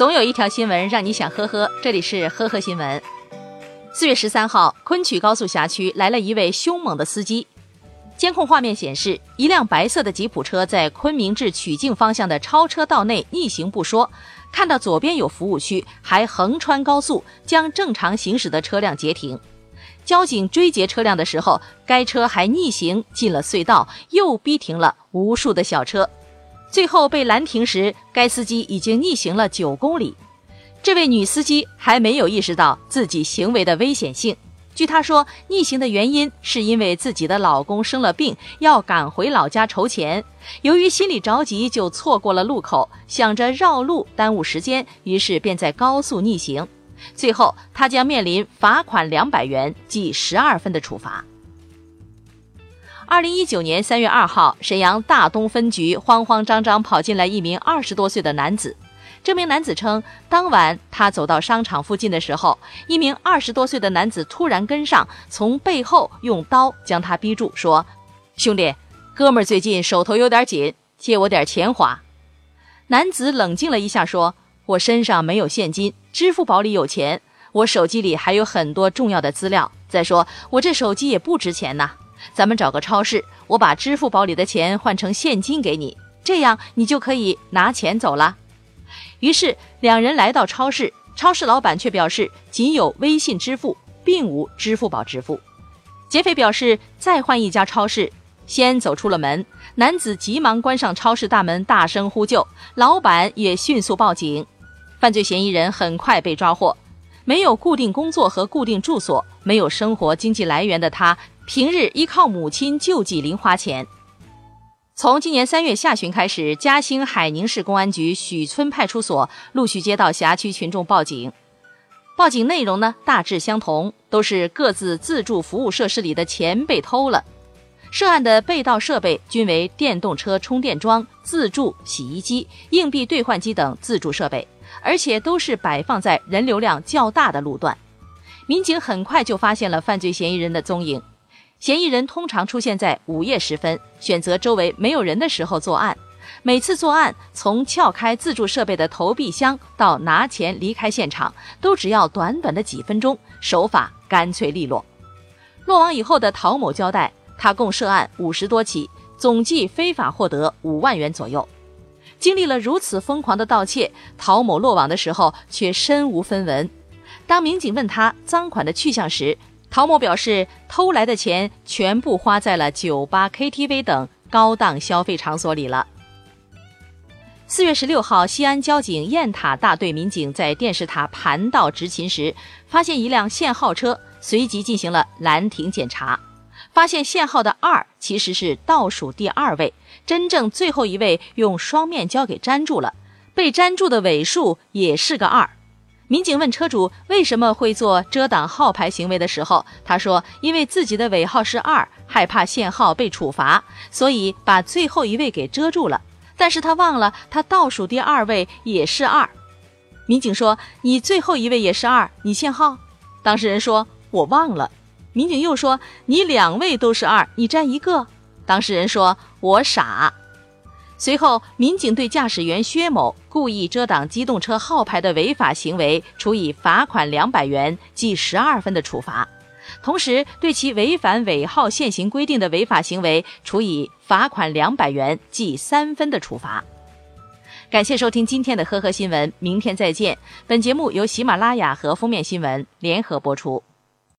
总有一条新闻让你想呵呵，这里是呵呵新闻。四月十三号，昆曲高速辖区来了一位凶猛的司机。监控画面显示，一辆白色的吉普车在昆明至曲靖方向的超车道内逆行不说，看到左边有服务区，还横穿高速，将正常行驶的车辆截停。交警追截车辆的时候，该车还逆行进了隧道，又逼停了无数的小车。最后被拦停时，该司机已经逆行了九公里。这位女司机还没有意识到自己行为的危险性。据她说，逆行的原因是因为自己的老公生了病，要赶回老家筹钱。由于心里着急，就错过了路口，想着绕路耽误时间，于是便在高速逆行。最后，她将面临罚款两百元、记十二分的处罚。二零一九年三月二号，沈阳大东分局慌慌张张跑进来一名二十多岁的男子。这名男子称，当晚他走到商场附近的时候，一名二十多岁的男子突然跟上，从背后用刀将他逼住，说：“兄弟，哥们儿最近手头有点紧，借我点钱花。”男子冷静了一下，说：“我身上没有现金，支付宝里有钱，我手机里还有很多重要的资料。再说，我这手机也不值钱呐。”咱们找个超市，我把支付宝里的钱换成现金给你，这样你就可以拿钱走了。于是两人来到超市，超市老板却表示仅有微信支付，并无支付宝支付。劫匪表示再换一家超市，先走出了门。男子急忙关上超市大门，大声呼救，老板也迅速报警。犯罪嫌疑人很快被抓获。没有固定工作和固定住所，没有生活经济来源的他。平日依靠母亲救济零花钱。从今年三月下旬开始，嘉兴海宁市公安局许村派出所陆续接到辖区群众报警。报警内容呢大致相同，都是各自自助服务设施里的钱被偷了。涉案的被盗设备均为电动车充电桩、自助洗衣机、硬币兑换机等自助设备，而且都是摆放在人流量较大的路段。民警很快就发现了犯罪嫌疑人的踪影。嫌疑人通常出现在午夜时分，选择周围没有人的时候作案。每次作案，从撬开自助设备的投币箱到拿钱离开现场，都只要短短的几分钟，手法干脆利落。落网以后的陶某交代，他共涉案五十多起，总计非法获得五万元左右。经历了如此疯狂的盗窃，陶某落网的时候却身无分文。当民警问他赃款的去向时，陶某表示，偷来的钱全部花在了酒吧、KTV 等高档消费场所里了。四月十六号，西安交警雁塔大队民警在电视塔盘道执勤时，发现一辆限号车，随即进行了拦停检查，发现限号的二其实是倒数第二位，真正最后一位用双面胶给粘住了，被粘住的尾数也是个二。民警问车主为什么会做遮挡号牌行为的时候，他说：“因为自己的尾号是二，害怕限号被处罚，所以把最后一位给遮住了。但是他忘了，他倒数第二位也是二。”民警说：“你最后一位也是二，你限号？”当事人说：“我忘了。”民警又说：“你两位都是二，你占一个。”当事人说：“我傻。”随后，民警对驾驶员薛某故意遮挡机动车号牌的违法行为处以罚款两百元、记十二分的处罚，同时对其违反尾号限行规定的违法行为处以罚款两百元、记三分的处罚。感谢收听今天的呵呵新闻，明天再见。本节目由喜马拉雅和封面新闻联合播出。